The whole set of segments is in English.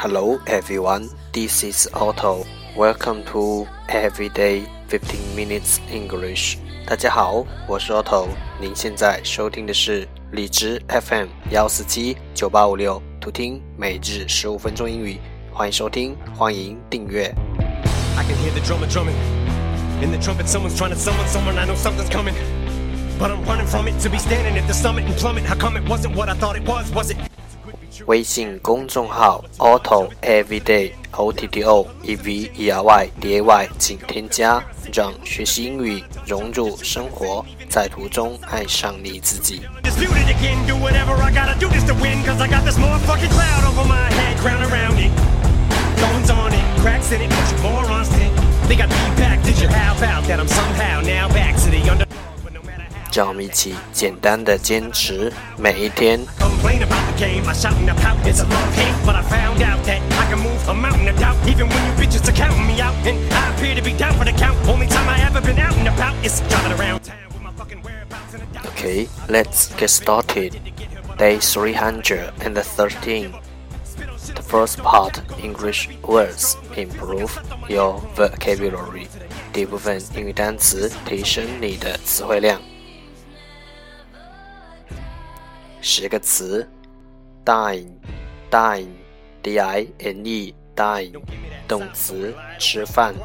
Hello everyone, this is Otto. Welcome to Everyday 15 Minutes English. 大家好，我是 Otto。您现在收听的是荔枝 FM 幺四七九八五六，图听每日十五分钟英语。欢迎收听，欢迎订阅。I can hear the drummer drumming. In the trumpet, someone's trying to summon someone. I know something's coming. But I'm running from it to be standing at the summit and plummet. How come it wasn't what I thought it was? Was it? 微信公众号 Auto Everyday O T T O E V E R Y D A Y，请添加，让学习英语融入生活，在途中爱上你自己。让我们一起简单的坚持每一天。Okay, let's get started. Day 313. The first part English words improve your vocabulary. 第一部分英语单词提升你的词汇量。 十个词，dine，dine，d-i-n-e，dine，动词，吃饭。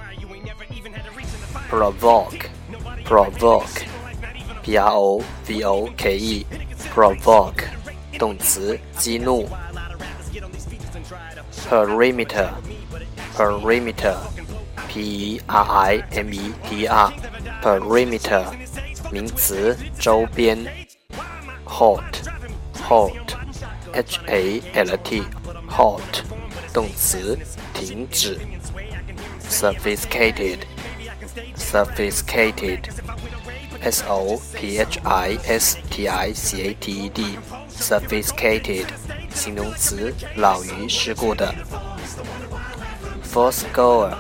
provoke，provoke，p-r-o-v-o-k-e，provoke，动词，激怒。perimeter，perimeter，p-e-r-i-m-e-t-e-r，perimeter，名词，周边。halt。Halt h a l t halt 动词停止 sophisticated sophisticated s o p h i s t i c a t e d sophisticated 形容词老于世故的 fourth goer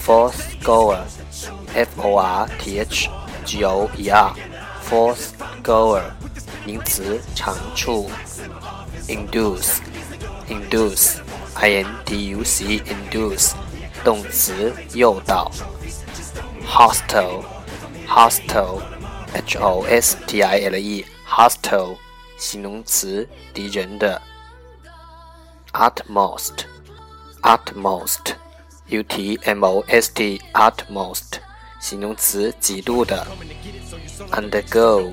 fourth goer f o r t h g o e r fourth goer 名词长处，induce，induce，i n d u c，induce，动词诱导，hostile，hostile，h o s t i l e，hostile，形容词敌人的，utmost，utmost，u t m o s t，utmost，形容词极度的，undergo。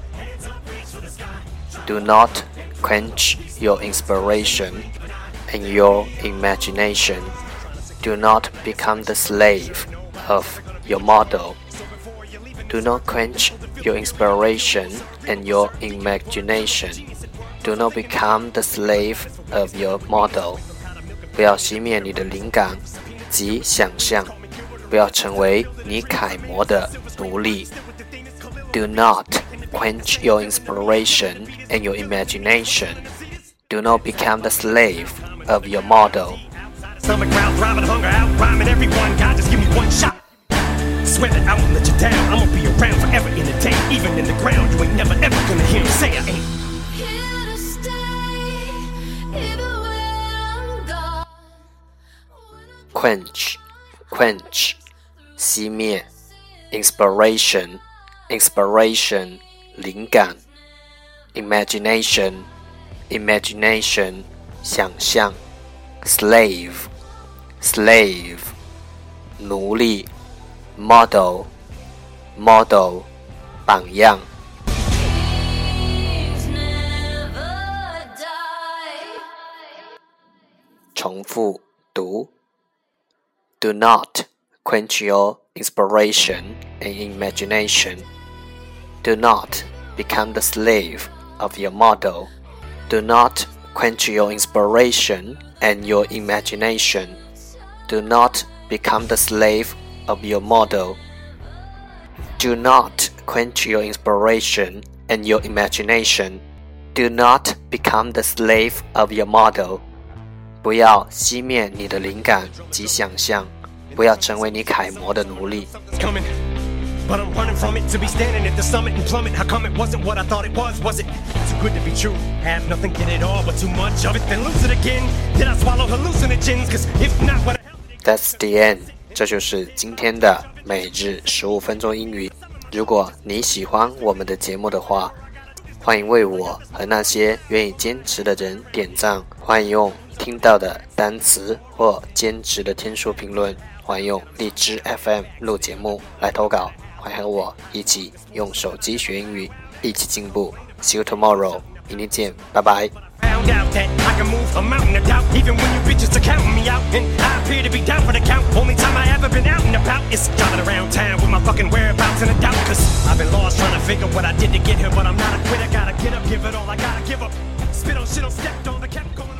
do not quench your inspiration and your imagination. Do not become the slave of your model. Do not quench your inspiration and your imagination. Do not become the slave of your model. 不要熄灭你的灵感及想象，不要成为你楷模的奴隶。Do not quench your inspiration and your imagination. Do not become the slave of your model. Stomach ground, throbbing, hunger out, rhyming everyone. God, just give me one shot. Swear that I won't let you down. I'm gonna be around forever in the day, even in the ground. You ain't never ever gonna hear me say I ain't. Quench, quench, 熄灭，inspiration, inspiration。灵感，imagination，imagination，想象，slave，slave，奴隶，model，model，榜样。重复读。Do not quench your inspiration and imagination. Do not become the slave of your model. Do not quench your inspiration and your imagination. Do not become the slave of your model. Do not quench your inspiration and your imagination. Do not become the slave of your model. 不要熄灭你的灵感及想象，不要成为你楷模的奴隶。 But I'm running from it to be standing at the summit and plummet. How come it wasn't what I thought it was? Was it too good to be true? Have nothing, get it all, but too much of it, then lose it again. Did I swallow hallucinogens? Cause if not, what That's the end. 这就是今天的每日十五分钟英语。如果你喜欢我们的节目的话，欢迎为我和那些愿意坚持的人点赞。欢迎用听到的单词或坚持的天数评论。欢迎用荔枝 FM 录节目来投稿。欢迎和我一起用手机学英语，一起进步。See you tomorrow，明天见，拜拜。found out that I can move a mountain of doubt Even when you bitches are counting me out And I appear to be down for the count Only time I ever been out and about Is driving around town with my fucking whereabouts in a doubt Cause I've been lost trying to figure what I did to get here But I'm not a quitter, gotta get up, give it all I gotta give up Spit on shit on stepped on, I kept going, I'm trying